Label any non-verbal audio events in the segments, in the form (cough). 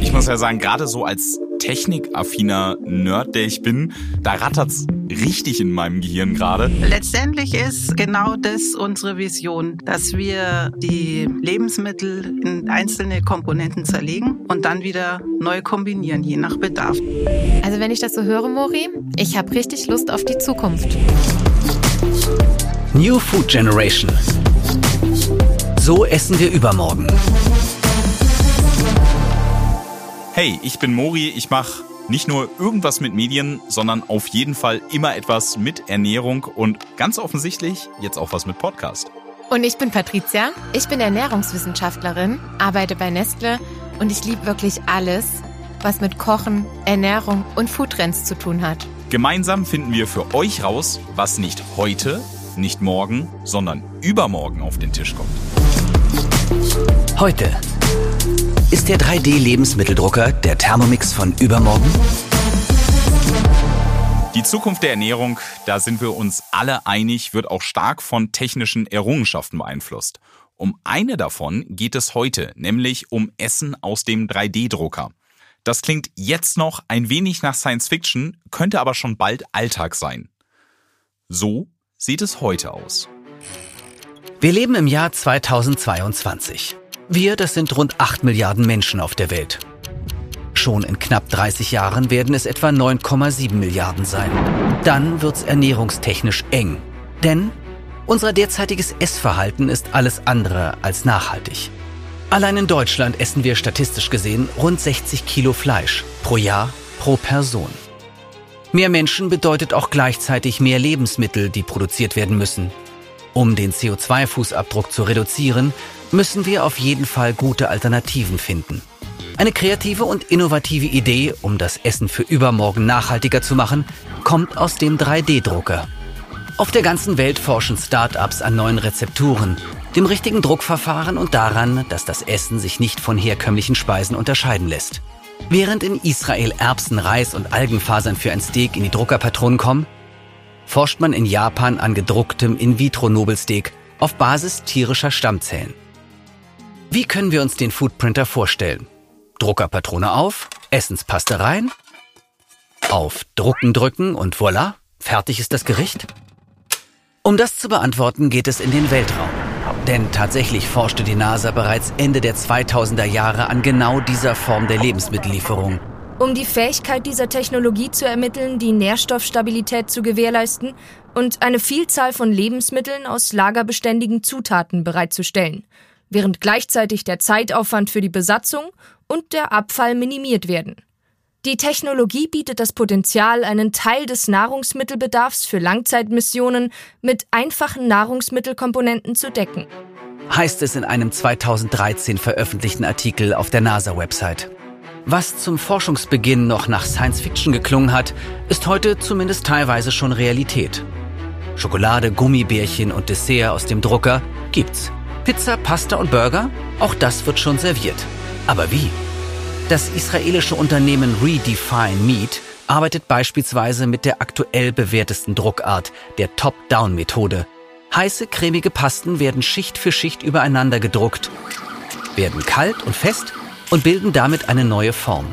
Ich muss ja sagen, gerade so als technikaffiner Nerd, der ich bin, da rattert's richtig in meinem Gehirn gerade. Letztendlich ist genau das unsere Vision, dass wir die Lebensmittel in einzelne Komponenten zerlegen und dann wieder neu kombinieren, je nach Bedarf. Also wenn ich das so höre, Mori, ich habe richtig Lust auf die Zukunft. New Food Generation. So essen wir übermorgen. Hey, ich bin Mori, ich mache nicht nur irgendwas mit Medien, sondern auf jeden Fall immer etwas mit Ernährung und ganz offensichtlich jetzt auch was mit Podcast. Und ich bin Patricia, ich bin Ernährungswissenschaftlerin, arbeite bei Nestle und ich liebe wirklich alles, was mit Kochen, Ernährung und Foodtrends zu tun hat. Gemeinsam finden wir für euch raus, was nicht heute, nicht morgen, sondern übermorgen auf den Tisch kommt. Heute ist der 3D-Lebensmitteldrucker der Thermomix von übermorgen? Die Zukunft der Ernährung, da sind wir uns alle einig, wird auch stark von technischen Errungenschaften beeinflusst. Um eine davon geht es heute, nämlich um Essen aus dem 3D-Drucker. Das klingt jetzt noch ein wenig nach Science Fiction, könnte aber schon bald Alltag sein. So sieht es heute aus. Wir leben im Jahr 2022. Wir, das sind rund 8 Milliarden Menschen auf der Welt. Schon in knapp 30 Jahren werden es etwa 9,7 Milliarden sein. Dann wird's ernährungstechnisch eng. Denn unser derzeitiges Essverhalten ist alles andere als nachhaltig. Allein in Deutschland essen wir statistisch gesehen rund 60 Kilo Fleisch pro Jahr pro Person. Mehr Menschen bedeutet auch gleichzeitig mehr Lebensmittel, die produziert werden müssen. Um den CO2-Fußabdruck zu reduzieren, müssen wir auf jeden Fall gute Alternativen finden. Eine kreative und innovative Idee, um das Essen für übermorgen nachhaltiger zu machen, kommt aus dem 3D-Drucker. Auf der ganzen Welt forschen Start-ups an neuen Rezepturen, dem richtigen Druckverfahren und daran, dass das Essen sich nicht von herkömmlichen Speisen unterscheiden lässt. Während in Israel Erbsen, Reis und Algenfasern für ein Steak in die Druckerpatronen kommen, forscht man in Japan an gedrucktem In-vitro-Nobelsteak auf Basis tierischer Stammzellen. Wie können wir uns den Foodprinter vorstellen? Druckerpatrone auf, Essenspaste rein, auf Drucken drücken und voilà, fertig ist das Gericht? Um das zu beantworten, geht es in den Weltraum. Denn tatsächlich forschte die NASA bereits Ende der 2000er Jahre an genau dieser Form der Lebensmittellieferung. Um die Fähigkeit dieser Technologie zu ermitteln, die Nährstoffstabilität zu gewährleisten und eine Vielzahl von Lebensmitteln aus lagerbeständigen Zutaten bereitzustellen – während gleichzeitig der Zeitaufwand für die Besatzung und der Abfall minimiert werden. Die Technologie bietet das Potenzial, einen Teil des Nahrungsmittelbedarfs für Langzeitmissionen mit einfachen Nahrungsmittelkomponenten zu decken. Heißt es in einem 2013 veröffentlichten Artikel auf der NASA-Website. Was zum Forschungsbeginn noch nach Science Fiction geklungen hat, ist heute zumindest teilweise schon Realität. Schokolade, Gummibärchen und Dessert aus dem Drucker gibt's. Pizza, Pasta und Burger? Auch das wird schon serviert. Aber wie? Das israelische Unternehmen Redefine Meat arbeitet beispielsweise mit der aktuell bewährtesten Druckart, der Top-Down-Methode. Heiße, cremige Pasten werden Schicht für Schicht übereinander gedruckt, werden kalt und fest und bilden damit eine neue Form.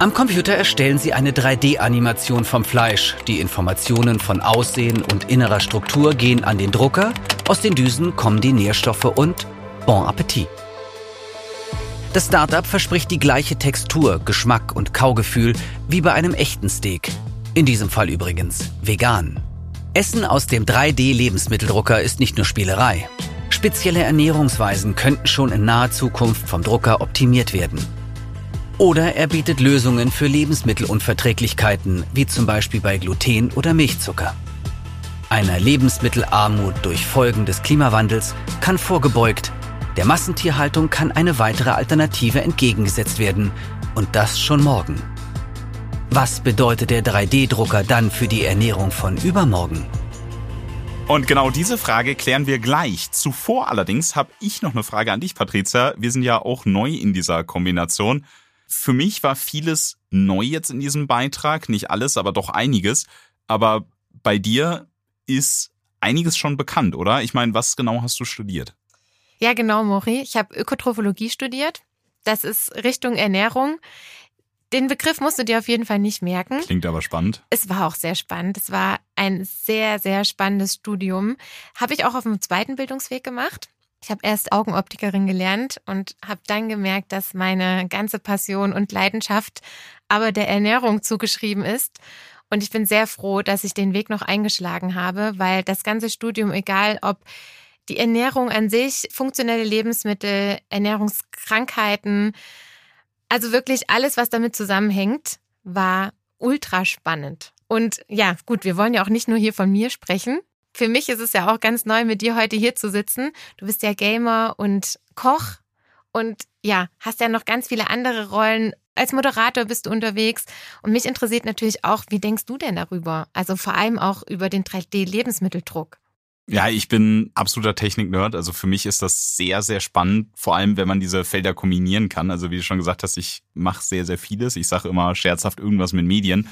Am Computer erstellen Sie eine 3D-Animation vom Fleisch. Die Informationen von Aussehen und innerer Struktur gehen an den Drucker, aus den Düsen kommen die Nährstoffe und Bon Appetit. Das Startup verspricht die gleiche Textur, Geschmack und Kaugefühl wie bei einem echten Steak. In diesem Fall übrigens vegan. Essen aus dem 3D-Lebensmitteldrucker ist nicht nur Spielerei. Spezielle Ernährungsweisen könnten schon in naher Zukunft vom Drucker optimiert werden. Oder er bietet Lösungen für Lebensmittelunverträglichkeiten, wie zum Beispiel bei Gluten oder Milchzucker. Einer Lebensmittelarmut durch Folgen des Klimawandels kann vorgebeugt, der Massentierhaltung kann eine weitere Alternative entgegengesetzt werden und das schon morgen. Was bedeutet der 3D-Drucker dann für die Ernährung von übermorgen? Und genau diese Frage klären wir gleich. Zuvor allerdings habe ich noch eine Frage an dich, Patricia. Wir sind ja auch neu in dieser Kombination. Für mich war vieles neu jetzt in diesem Beitrag, nicht alles, aber doch einiges. Aber bei dir ist einiges schon bekannt, oder? Ich meine, was genau hast du studiert? Ja, genau, Mori. Ich habe Ökotrophologie studiert. das ist Richtung Ernährung. Den Begriff musst du dir auf jeden Fall nicht merken. Klingt aber spannend. Es war auch sehr spannend. Es war ein sehr, sehr spannendes Studium. Habe ich auch auf dem zweiten Bildungsweg gemacht. Ich habe erst Augenoptikerin gelernt und habe dann gemerkt, dass meine ganze Passion und Leidenschaft aber der Ernährung zugeschrieben ist. Und ich bin sehr froh, dass ich den Weg noch eingeschlagen habe, weil das ganze Studium, egal ob die Ernährung an sich, funktionelle Lebensmittel, Ernährungskrankheiten, also wirklich alles, was damit zusammenhängt, war ultra spannend. Und ja, gut, wir wollen ja auch nicht nur hier von mir sprechen. Für mich ist es ja auch ganz neu, mit dir heute hier zu sitzen. Du bist ja Gamer und Koch und ja, hast ja noch ganz viele andere Rollen. Als Moderator bist du unterwegs. Und mich interessiert natürlich auch, wie denkst du denn darüber? Also vor allem auch über den 3D-Lebensmitteldruck. Ja, ich bin absoluter Technik-Nerd. Also für mich ist das sehr, sehr spannend, vor allem wenn man diese Felder kombinieren kann. Also wie du schon gesagt hast, ich mache sehr, sehr vieles. Ich sage immer scherzhaft irgendwas mit Medien,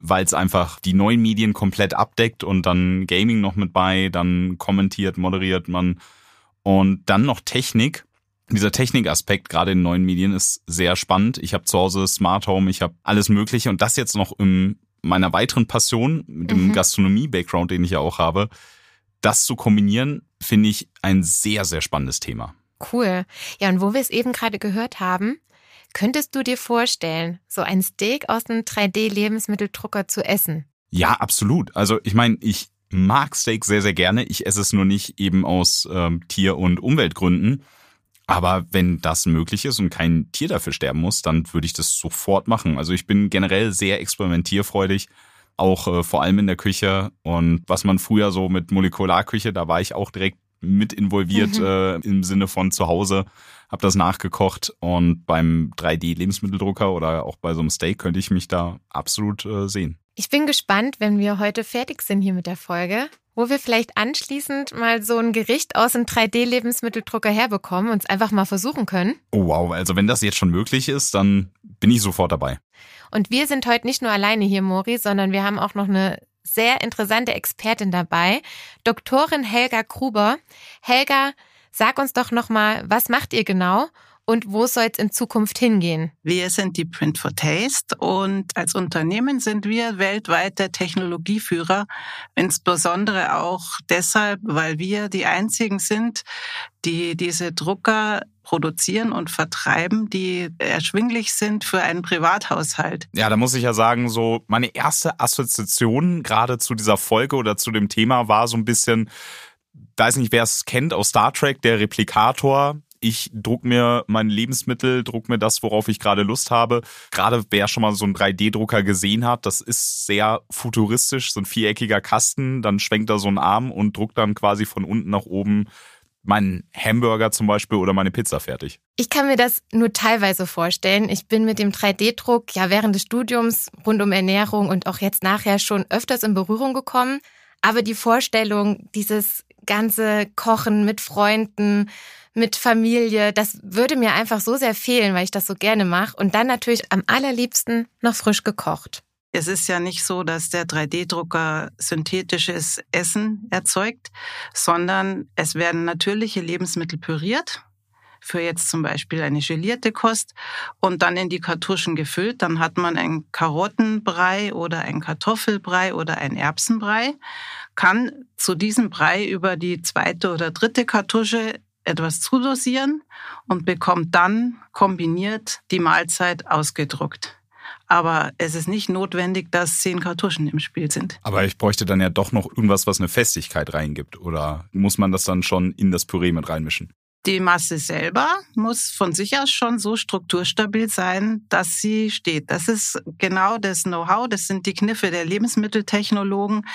weil es einfach die neuen Medien komplett abdeckt und dann Gaming noch mit bei, dann kommentiert, moderiert man und dann noch Technik. Dieser Technikaspekt gerade in neuen Medien ist sehr spannend. Ich habe zu Hause Smart Home, ich habe alles Mögliche und das jetzt noch in meiner weiteren Passion, mit dem mhm. Gastronomie-Background, den ich ja auch habe, das zu kombinieren, finde ich ein sehr, sehr spannendes Thema. Cool. Ja, und wo wir es eben gerade gehört haben, könntest du dir vorstellen, so ein Steak aus einem 3D-Lebensmitteldrucker zu essen? Ja, absolut. Also ich meine, ich mag Steak sehr, sehr gerne. Ich esse es nur nicht eben aus ähm, Tier- und Umweltgründen. Aber wenn das möglich ist und kein Tier dafür sterben muss, dann würde ich das sofort machen. Also ich bin generell sehr experimentierfreudig auch äh, vor allem in der Küche. Und was man früher so mit Molekularküche, da war ich auch direkt mit involviert mhm. äh, im Sinne von zu Hause, habe das nachgekocht und beim 3D-Lebensmitteldrucker oder auch bei so einem Steak könnte ich mich da absolut äh, sehen. Ich bin gespannt, wenn wir heute fertig sind hier mit der Folge, wo wir vielleicht anschließend mal so ein Gericht aus einem 3D-Lebensmitteldrucker herbekommen und es einfach mal versuchen können. Oh wow, also wenn das jetzt schon möglich ist, dann bin ich sofort dabei. Und wir sind heute nicht nur alleine hier, Mori, sondern wir haben auch noch eine sehr interessante Expertin dabei, Doktorin Helga Gruber. Helga, sag uns doch nochmal, was macht ihr genau und wo soll es in Zukunft hingehen? Wir sind die Print for Taste und als Unternehmen sind wir weltweit der Technologieführer, insbesondere auch deshalb, weil wir die einzigen sind, die diese Drucker produzieren und vertreiben, die erschwinglich sind für einen Privathaushalt. Ja, da muss ich ja sagen, so meine erste Assoziation gerade zu dieser Folge oder zu dem Thema war so ein bisschen, weiß nicht, wer es kennt aus Star Trek, der Replikator, ich druck mir mein Lebensmittel, druck mir das, worauf ich gerade Lust habe. Gerade wer schon mal so einen 3D-Drucker gesehen hat, das ist sehr futuristisch, so ein viereckiger Kasten, dann schwenkt er so einen Arm und druckt dann quasi von unten nach oben meinen Hamburger zum Beispiel oder meine Pizza fertig. Ich kann mir das nur teilweise vorstellen. Ich bin mit dem 3D-Druck ja während des Studiums rund um Ernährung und auch jetzt nachher schon öfters in Berührung gekommen. Aber die Vorstellung, dieses ganze Kochen mit Freunden, mit Familie, das würde mir einfach so sehr fehlen, weil ich das so gerne mache. Und dann natürlich am allerliebsten noch frisch gekocht. Es ist ja nicht so, dass der 3D-Drucker synthetisches Essen erzeugt, sondern es werden natürliche Lebensmittel püriert für jetzt zum Beispiel eine gelierte Kost und dann in die Kartuschen gefüllt. Dann hat man einen Karottenbrei oder einen Kartoffelbrei oder einen Erbsenbrei, kann zu diesem Brei über die zweite oder dritte Kartusche etwas zudosieren und bekommt dann kombiniert die Mahlzeit ausgedruckt. Aber es ist nicht notwendig, dass zehn Kartuschen im Spiel sind. Aber ich bräuchte dann ja doch noch irgendwas, was eine Festigkeit reingibt. Oder muss man das dann schon in das Püree mit reinmischen? Die Masse selber muss von sich aus schon so strukturstabil sein, dass sie steht. Das ist genau das Know-how, das sind die Kniffe der Lebensmitteltechnologen,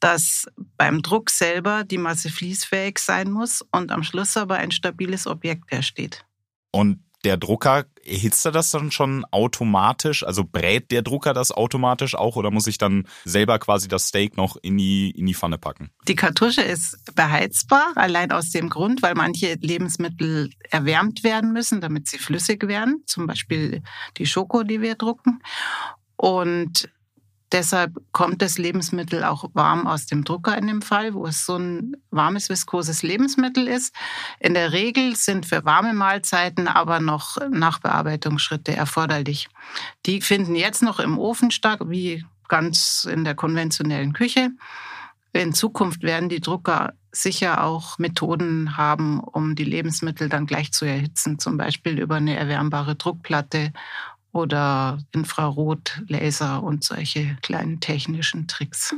dass beim Druck selber die Masse fließfähig sein muss und am Schluss aber ein stabiles Objekt hersteht. Und der Drucker, erhitzt er das dann schon automatisch? Also brät der Drucker das automatisch auch oder muss ich dann selber quasi das Steak noch in die, in die Pfanne packen? Die Kartusche ist beheizbar, allein aus dem Grund, weil manche Lebensmittel erwärmt werden müssen, damit sie flüssig werden. Zum Beispiel die Schoko, die wir drucken. Und deshalb kommt das Lebensmittel auch warm aus dem Drucker in dem Fall, wo es so ein warmes, viskoses Lebensmittel ist. In der Regel sind für warme Mahlzeiten aber noch Nachbearbeitungsschritte erforderlich. Die finden jetzt noch im Ofen statt, wie ganz in der konventionellen Küche. In Zukunft werden die Drucker sicher auch Methoden haben, um die Lebensmittel dann gleich zu erhitzen, zum Beispiel über eine erwärmbare Druckplatte oder Infrarot, Laser und solche kleinen technischen Tricks.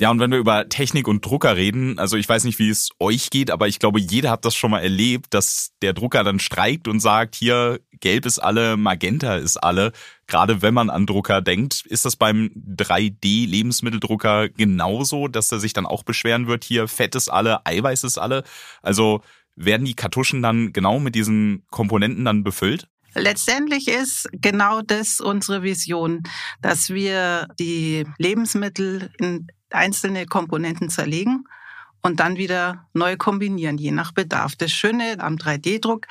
Ja, und wenn wir über Technik und Drucker reden, also ich weiß nicht, wie es euch geht, aber ich glaube, jeder hat das schon mal erlebt, dass der Drucker dann streikt und sagt, hier, gelb ist alle, magenta ist alle. Gerade wenn man an Drucker denkt, ist das beim 3D-Lebensmitteldrucker genauso, dass er sich dann auch beschweren wird, hier, Fett ist alle, Eiweiß ist alle. Also werden die Kartuschen dann genau mit diesen Komponenten dann befüllt? Letztendlich ist genau das unsere Vision, dass wir die Lebensmittel in einzelne Komponenten zerlegen und dann wieder neu kombinieren, je nach Bedarf. Das Schöne am 3D-Druck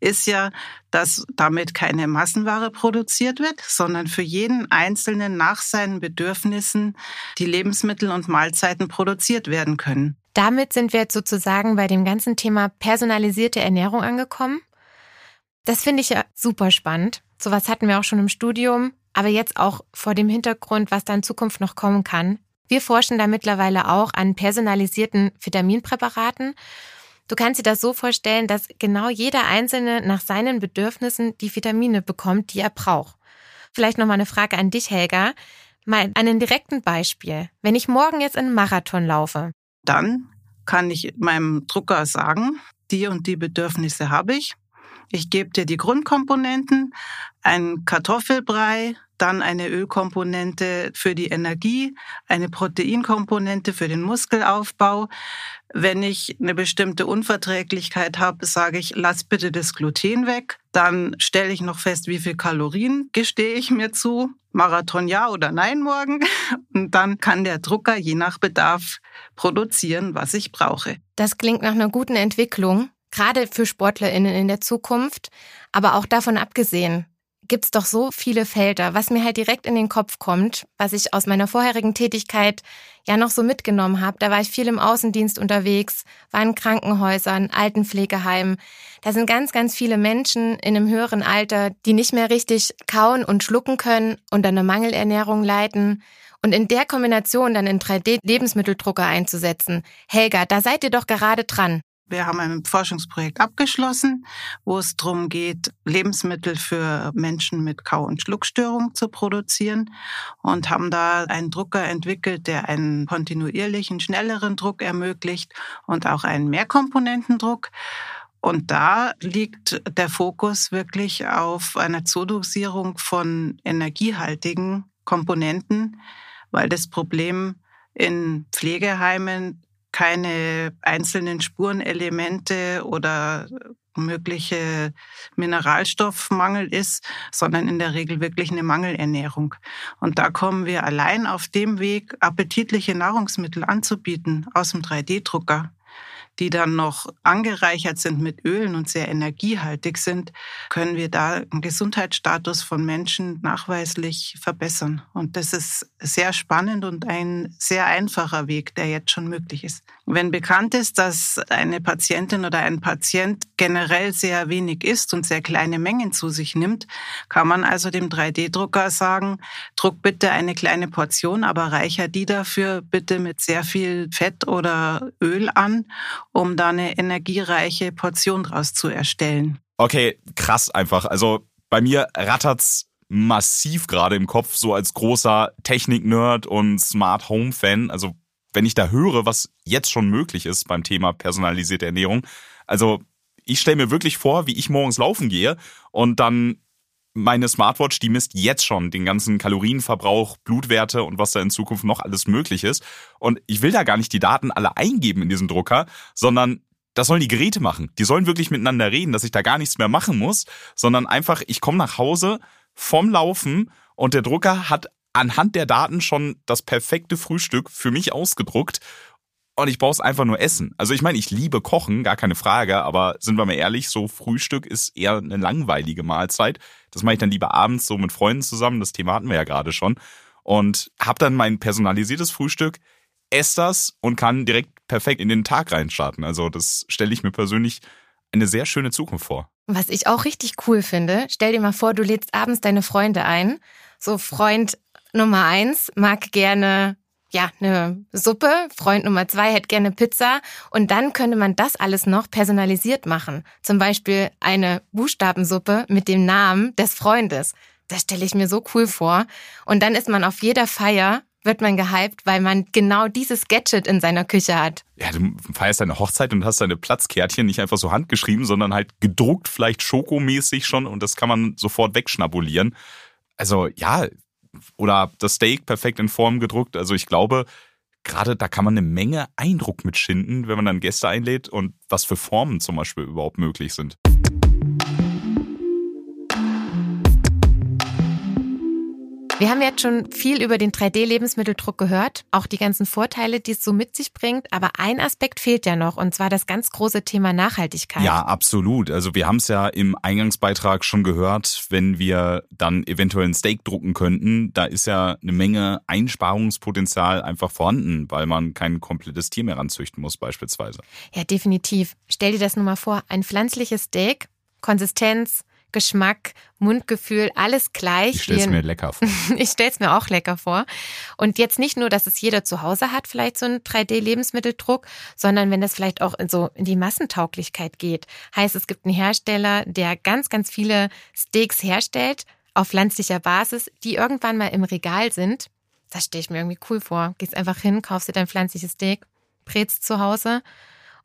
ist ja, dass damit keine Massenware produziert wird, sondern für jeden Einzelnen nach seinen Bedürfnissen die Lebensmittel und Mahlzeiten produziert werden können. Damit sind wir jetzt sozusagen bei dem ganzen Thema personalisierte Ernährung angekommen. Das finde ich ja super spannend. Sowas hatten wir auch schon im Studium, aber jetzt auch vor dem Hintergrund, was da in Zukunft noch kommen kann. Wir forschen da mittlerweile auch an personalisierten Vitaminpräparaten. Du kannst dir das so vorstellen, dass genau jeder Einzelne nach seinen Bedürfnissen die Vitamine bekommt, die er braucht. Vielleicht nochmal eine Frage an dich, Helga. Mal einen direkten Beispiel. Wenn ich morgen jetzt einen Marathon laufe. Dann kann ich meinem Drucker sagen, die und die Bedürfnisse habe ich. Ich gebe dir die Grundkomponenten, ein Kartoffelbrei, dann eine Ölkomponente für die Energie, eine Proteinkomponente für den Muskelaufbau. Wenn ich eine bestimmte Unverträglichkeit habe, sage ich, lass bitte das Gluten weg. Dann stelle ich noch fest, wie viel Kalorien gestehe ich mir zu. Marathon ja oder nein morgen. Und dann kann der Drucker je nach Bedarf produzieren, was ich brauche. Das klingt nach einer guten Entwicklung, gerade für SportlerInnen in der Zukunft. Aber auch davon abgesehen, gibt's doch so viele Felder, was mir halt direkt in den Kopf kommt, was ich aus meiner vorherigen Tätigkeit ja noch so mitgenommen habe. Da war ich viel im Außendienst unterwegs, war in Krankenhäusern, Altenpflegeheimen. Da sind ganz, ganz viele Menschen in einem höheren Alter, die nicht mehr richtig kauen und schlucken können und eine Mangelernährung leiden. Und in der Kombination dann in 3D-Lebensmitteldrucker einzusetzen. Helga, da seid ihr doch gerade dran. Wir haben ein Forschungsprojekt abgeschlossen, wo es darum geht, Lebensmittel für Menschen mit Kau- und Schluckstörung zu produzieren und haben da einen Drucker entwickelt, der einen kontinuierlichen, schnelleren Druck ermöglicht und auch einen Mehrkomponentendruck. Und da liegt der Fokus wirklich auf einer Zudosierung von energiehaltigen Komponenten, weil das Problem in Pflegeheimen keine einzelnen Spurenelemente oder mögliche Mineralstoffmangel ist, sondern in der Regel wirklich eine Mangelernährung. Und da kommen wir allein auf dem Weg, appetitliche Nahrungsmittel anzubieten aus dem 3D-Drucker die dann noch angereichert sind mit Ölen und sehr energiehaltig sind, können wir da einen Gesundheitsstatus von Menschen nachweislich verbessern. Und das ist sehr spannend und ein sehr einfacher Weg, der jetzt schon möglich ist. Wenn bekannt ist, dass eine Patientin oder ein Patient generell sehr wenig isst und sehr kleine Mengen zu sich nimmt, kann man also dem 3D-Drucker sagen, druck bitte eine kleine Portion, aber reicher die dafür bitte mit sehr viel Fett oder Öl an um da eine energiereiche Portion draus zu erstellen. Okay, krass einfach. Also bei mir rattert's massiv gerade im Kopf, so als großer Technik-Nerd und Smart Home-Fan. Also wenn ich da höre, was jetzt schon möglich ist beim Thema personalisierte Ernährung. Also ich stelle mir wirklich vor, wie ich morgens laufen gehe und dann meine Smartwatch, die misst jetzt schon den ganzen Kalorienverbrauch, Blutwerte und was da in Zukunft noch alles möglich ist. Und ich will da gar nicht die Daten alle eingeben in diesen Drucker, sondern das sollen die Geräte machen. Die sollen wirklich miteinander reden, dass ich da gar nichts mehr machen muss, sondern einfach, ich komme nach Hause vom Laufen und der Drucker hat anhand der Daten schon das perfekte Frühstück für mich ausgedruckt und ich brauche es einfach nur essen. Also ich meine, ich liebe Kochen, gar keine Frage, aber sind wir mal ehrlich, so Frühstück ist eher eine langweilige Mahlzeit. Das mache ich dann lieber abends so mit Freunden zusammen, das Thema hatten wir ja gerade schon. Und habe dann mein personalisiertes Frühstück, esse das und kann direkt perfekt in den Tag reinstarten. Also das stelle ich mir persönlich eine sehr schöne Zukunft vor. Was ich auch richtig cool finde, stell dir mal vor, du lädst abends deine Freunde ein. So Freund Nummer eins mag gerne ja, eine Suppe, Freund Nummer zwei hätte gerne Pizza und dann könnte man das alles noch personalisiert machen. Zum Beispiel eine Buchstabensuppe mit dem Namen des Freundes. Das stelle ich mir so cool vor. Und dann ist man auf jeder Feier wird man gehypt, weil man genau dieses Gadget in seiner Küche hat. Ja, du feierst deine Hochzeit und hast deine Platzkärtchen nicht einfach so handgeschrieben, sondern halt gedruckt, vielleicht schokomäßig schon und das kann man sofort wegschnabulieren. Also ja, oder das Steak perfekt in Form gedruckt. Also ich glaube, gerade da kann man eine Menge Eindruck mitschinden, wenn man dann Gäste einlädt und was für Formen zum Beispiel überhaupt möglich sind. Wir haben jetzt schon viel über den 3D-Lebensmitteldruck gehört, auch die ganzen Vorteile, die es so mit sich bringt. Aber ein Aspekt fehlt ja noch, und zwar das ganz große Thema Nachhaltigkeit. Ja, absolut. Also wir haben es ja im Eingangsbeitrag schon gehört, wenn wir dann eventuell ein Steak drucken könnten, da ist ja eine Menge Einsparungspotenzial einfach vorhanden, weil man kein komplettes Tier mehr ranzüchten muss beispielsweise. Ja, definitiv. Stell dir das nur mal vor, ein pflanzliches Steak, Konsistenz, Geschmack, Mundgefühl, alles gleich. Ich stelle mir lecker vor. (laughs) ich stelle es mir auch lecker vor. Und jetzt nicht nur, dass es jeder zu Hause hat, vielleicht so einen 3D-Lebensmitteldruck, sondern wenn das vielleicht auch in so in die Massentauglichkeit geht. Heißt, es gibt einen Hersteller, der ganz, ganz viele Steaks herstellt auf pflanzlicher Basis, die irgendwann mal im Regal sind. Das stelle ich mir irgendwie cool vor. Gehst einfach hin, kaufst dir dein pflanzliches Steak, brätst zu Hause.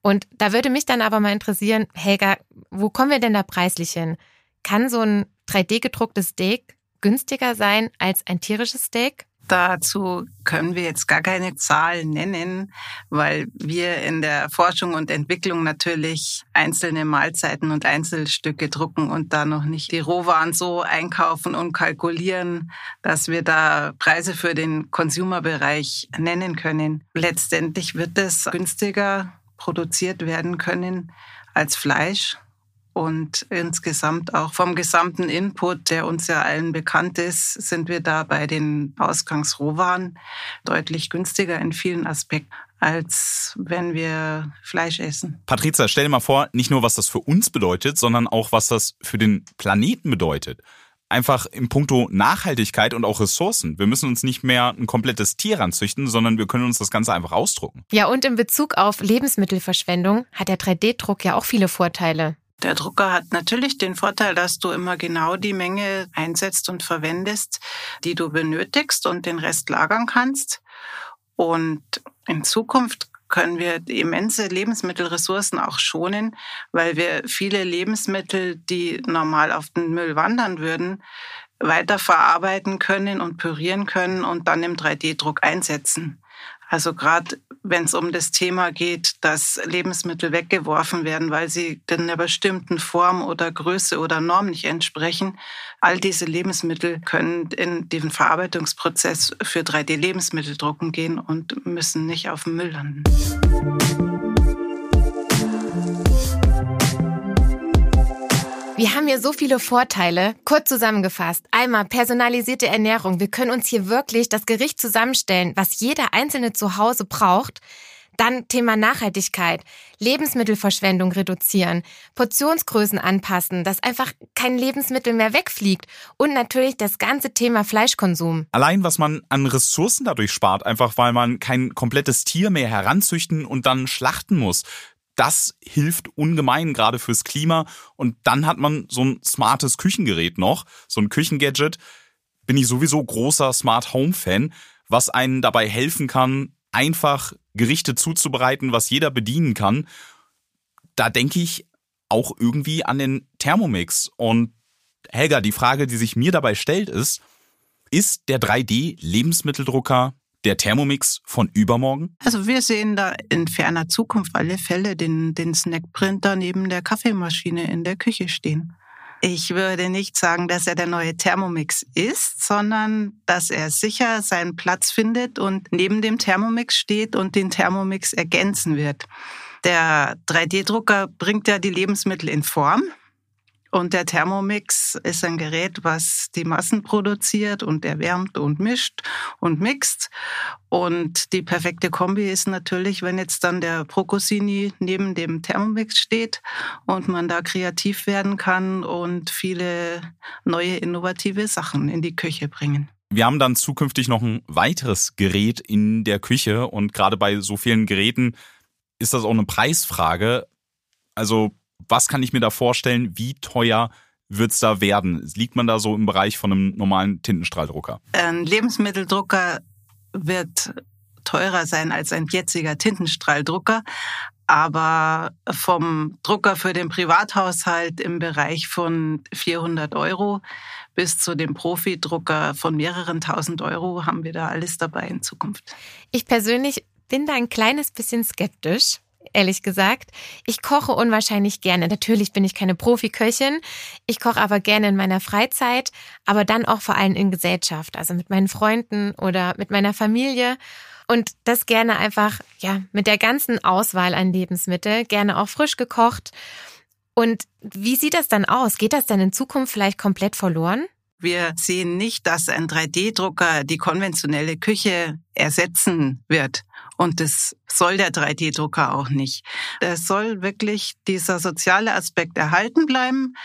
Und da würde mich dann aber mal interessieren, Helga, wo kommen wir denn da preislich hin? Kann so ein 3D-gedrucktes Steak günstiger sein als ein tierisches Steak? Dazu können wir jetzt gar keine Zahlen nennen, weil wir in der Forschung und Entwicklung natürlich einzelne Mahlzeiten und Einzelstücke drucken und da noch nicht die Rohwaren so einkaufen und kalkulieren, dass wir da Preise für den Consumer-Bereich nennen können. Letztendlich wird es günstiger produziert werden können als Fleisch und insgesamt auch vom gesamten Input, der uns ja allen bekannt ist, sind wir da bei den Ausgangsrohwaren deutlich günstiger in vielen Aspekten als wenn wir Fleisch essen. Patrizia, stell dir mal vor, nicht nur was das für uns bedeutet, sondern auch was das für den Planeten bedeutet. Einfach im Punkto Nachhaltigkeit und auch Ressourcen. Wir müssen uns nicht mehr ein komplettes Tier ranzüchten, sondern wir können uns das Ganze einfach ausdrucken. Ja, und in Bezug auf Lebensmittelverschwendung hat der 3D-Druck ja auch viele Vorteile. Der Drucker hat natürlich den Vorteil, dass du immer genau die Menge einsetzt und verwendest, die du benötigst und den Rest lagern kannst. Und in Zukunft können wir immense Lebensmittelressourcen auch schonen, weil wir viele Lebensmittel, die normal auf den Müll wandern würden, weiterverarbeiten können und pürieren können und dann im 3D-Druck einsetzen. Also gerade wenn es um das Thema geht, dass Lebensmittel weggeworfen werden, weil sie einer bestimmten Form oder Größe oder Norm nicht entsprechen, all diese Lebensmittel können in den Verarbeitungsprozess für 3D-Lebensmitteldrucken gehen und müssen nicht auf dem Müll landen. Wir haben hier so viele Vorteile. Kurz zusammengefasst. Einmal personalisierte Ernährung. Wir können uns hier wirklich das Gericht zusammenstellen, was jeder Einzelne zu Hause braucht. Dann Thema Nachhaltigkeit, Lebensmittelverschwendung reduzieren, Portionsgrößen anpassen, dass einfach kein Lebensmittel mehr wegfliegt und natürlich das ganze Thema Fleischkonsum. Allein was man an Ressourcen dadurch spart, einfach weil man kein komplettes Tier mehr heranzüchten und dann schlachten muss das hilft ungemein gerade fürs Klima. Und dann hat man so ein smartes Küchengerät noch, so ein Küchengadget. Bin ich sowieso großer Smart Home Fan, was einen dabei helfen kann, einfach Gerichte zuzubereiten, was jeder bedienen kann. Da denke ich auch irgendwie an den Thermomix. Und Helga, die Frage, die sich mir dabei stellt, ist, ist der 3D-Lebensmitteldrucker der Thermomix von übermorgen? Also wir sehen da in ferner Zukunft alle Fälle den, den Snackprinter neben der Kaffeemaschine in der Küche stehen. Ich würde nicht sagen, dass er der neue Thermomix ist, sondern dass er sicher seinen Platz findet und neben dem Thermomix steht und den Thermomix ergänzen wird. Der 3D-Drucker bringt ja die Lebensmittel in Form. Und der Thermomix ist ein Gerät, was die Massen produziert und erwärmt und mischt und mixt. Und die perfekte Kombi ist natürlich, wenn jetzt dann der Procosini neben dem Thermomix steht und man da kreativ werden kann und viele neue innovative Sachen in die Küche bringen. Wir haben dann zukünftig noch ein weiteres Gerät in der Küche und gerade bei so vielen Geräten ist das auch eine Preisfrage. Also was kann ich mir da vorstellen? Wie teuer wird's da werden? Liegt man da so im Bereich von einem normalen Tintenstrahldrucker? Ein Lebensmitteldrucker wird teurer sein als ein jetziger Tintenstrahldrucker, aber vom Drucker für den Privathaushalt im Bereich von 400 Euro bis zu dem Profidrucker von mehreren tausend Euro haben wir da alles dabei in Zukunft. Ich persönlich bin da ein kleines bisschen skeptisch, ehrlich gesagt. Ich koche unwahrscheinlich gerne. Natürlich bin ich keine Profiköchin. Ich koche aber gerne in meiner Freizeit, aber dann auch vor allem in Gesellschaft, also mit meinen Freunden oder mit meiner Familie. Und das gerne einfach, ja, mit der ganzen Auswahl an Lebensmitteln, gerne auch frisch gekocht. Und wie sieht das dann aus? Geht das dann in Zukunft vielleicht komplett verloren? Wir sehen nicht, dass ein 3D-Drucker die konventionelle Küche ersetzen wird. Und das soll der 3D-Drucker auch nicht. Es soll wirklich dieser soziale Aspekt erhalten bleiben.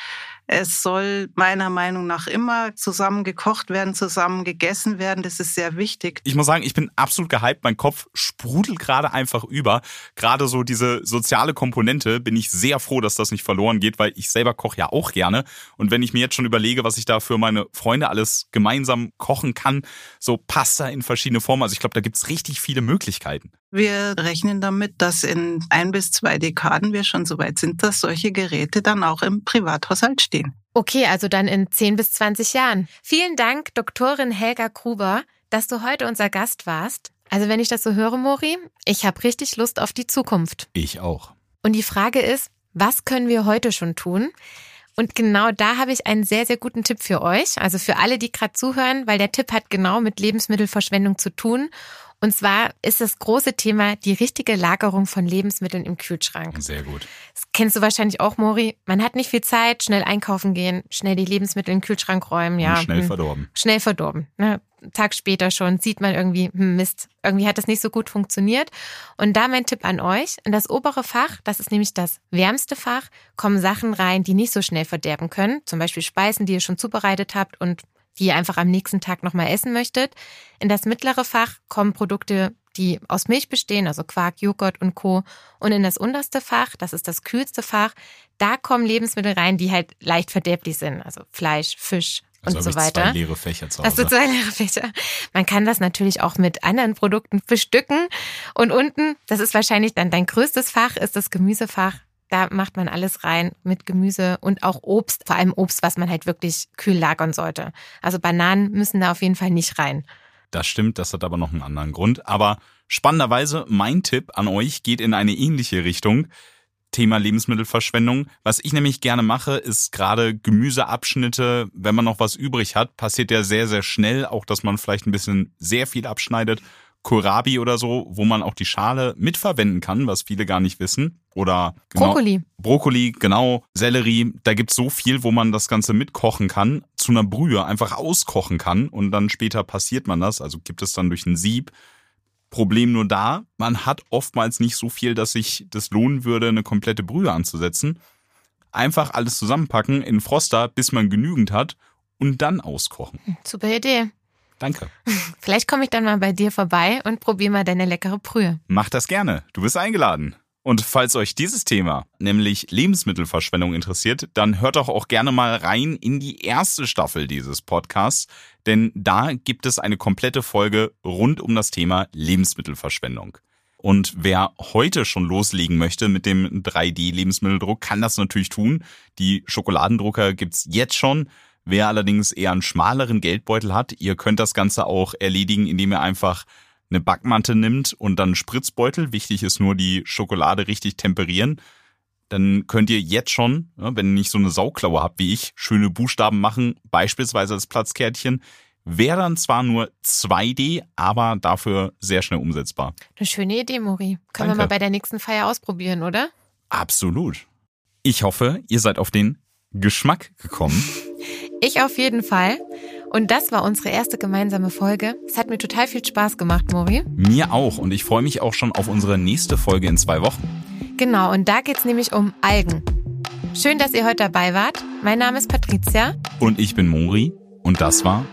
Es soll meiner Meinung nach immer zusammen gekocht werden, zusammen gegessen werden. Das ist sehr wichtig. Ich muss sagen, ich bin absolut gehypt. Mein Kopf sprudelt gerade einfach über. Gerade so diese soziale Komponente bin ich sehr froh, dass das nicht verloren geht, weil ich selber koche ja auch gerne. Und wenn ich mir jetzt schon überlege, was ich da für meine Freunde alles gemeinsam kochen kann, so Pasta in verschiedene Formen. Also ich glaube, da gibt's richtig viele Möglichkeiten. Wir rechnen damit, dass in ein bis zwei Dekaden wir schon so weit sind, dass solche Geräte dann auch im Privathaushalt stehen. Okay, also dann in 10 bis 20 Jahren. Vielen Dank, Doktorin Helga Gruber, dass du heute unser Gast warst. Also wenn ich das so höre, Mori, ich habe richtig Lust auf die Zukunft. Ich auch. Und die Frage ist, was können wir heute schon tun? Und genau da habe ich einen sehr, sehr guten Tipp für euch, also für alle, die gerade zuhören, weil der Tipp hat genau mit Lebensmittelverschwendung zu tun. Und zwar ist das große Thema die richtige Lagerung von Lebensmitteln im Kühlschrank. Sehr gut. Das kennst du wahrscheinlich auch, Mori. Man hat nicht viel Zeit, schnell einkaufen gehen, schnell die Lebensmittel in den Kühlschrank räumen. Ja, Und schnell hm, verdorben. Schnell verdorben. Ne? Tag später schon sieht man irgendwie, hm, Mist, irgendwie hat das nicht so gut funktioniert. Und da mein Tipp an euch, in das obere Fach, das ist nämlich das wärmste Fach, kommen Sachen rein, die nicht so schnell verderben können. Zum Beispiel Speisen, die ihr schon zubereitet habt und die ihr einfach am nächsten Tag nochmal essen möchtet. In das mittlere Fach kommen Produkte, die aus Milch bestehen, also Quark, Joghurt und Co. Und in das unterste Fach, das ist das kühlste Fach, da kommen Lebensmittel rein, die halt leicht verderblich sind, also Fleisch, Fisch, und also so weiter. Zwei leere Fächer zu Hause. Hast du zwei leere Fächer? Man kann das natürlich auch mit anderen Produkten bestücken. Und unten, das ist wahrscheinlich dann dein größtes Fach, ist das Gemüsefach. Da macht man alles rein mit Gemüse und auch Obst, vor allem Obst, was man halt wirklich kühl lagern sollte. Also Bananen müssen da auf jeden Fall nicht rein. Das stimmt, das hat aber noch einen anderen Grund. Aber spannenderweise, mein Tipp an euch geht in eine ähnliche Richtung. Thema Lebensmittelverschwendung. Was ich nämlich gerne mache, ist gerade Gemüseabschnitte, wenn man noch was übrig hat, passiert ja sehr, sehr schnell, auch dass man vielleicht ein bisschen sehr viel abschneidet Kohlrabi oder so, wo man auch die Schale mitverwenden kann, was viele gar nicht wissen. Oder genau, Brokkoli. Brokkoli, genau, Sellerie. Da gibt's so viel, wo man das Ganze mitkochen kann, zu einer Brühe einfach auskochen kann und dann später passiert man das, also gibt es dann durch ein Sieb. Problem nur da, man hat oftmals nicht so viel, dass sich das lohnen würde, eine komplette Brühe anzusetzen. Einfach alles zusammenpacken in Froster, bis man genügend hat und dann auskochen. Super Idee. Danke. (laughs) Vielleicht komme ich dann mal bei dir vorbei und probiere mal deine leckere Brühe. Mach das gerne. Du bist eingeladen. Und falls euch dieses Thema, nämlich Lebensmittelverschwendung interessiert, dann hört doch auch gerne mal rein in die erste Staffel dieses Podcasts, denn da gibt es eine komplette Folge rund um das Thema Lebensmittelverschwendung. Und wer heute schon loslegen möchte mit dem 3D-Lebensmitteldruck, kann das natürlich tun. Die Schokoladendrucker gibt's jetzt schon. Wer allerdings eher einen schmaleren Geldbeutel hat, ihr könnt das Ganze auch erledigen, indem ihr einfach eine Backmatte nimmt und dann einen Spritzbeutel. Wichtig ist nur die Schokolade richtig temperieren. dann könnt ihr jetzt schon, wenn ihr nicht so eine Sauklaue habt wie ich, schöne Buchstaben machen, beispielsweise als Platzkärtchen. Wäre dann zwar nur 2D, aber dafür sehr schnell umsetzbar. Eine schöne Idee, Mori. Können Danke. wir mal bei der nächsten Feier ausprobieren, oder? Absolut. Ich hoffe, ihr seid auf den Geschmack gekommen. Ich auf jeden Fall. Und das war unsere erste gemeinsame Folge. Es hat mir total viel Spaß gemacht, Mori. Mir auch und ich freue mich auch schon auf unsere nächste Folge in zwei Wochen. Genau, und da geht's nämlich um Algen. Schön, dass ihr heute dabei wart. Mein Name ist Patricia. Und ich bin Mori und das war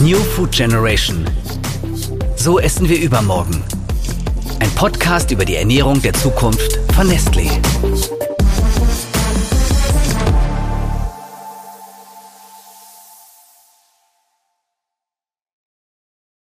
New Food Generation. So essen wir übermorgen. Ein Podcast über die Ernährung der Zukunft von Nestlé.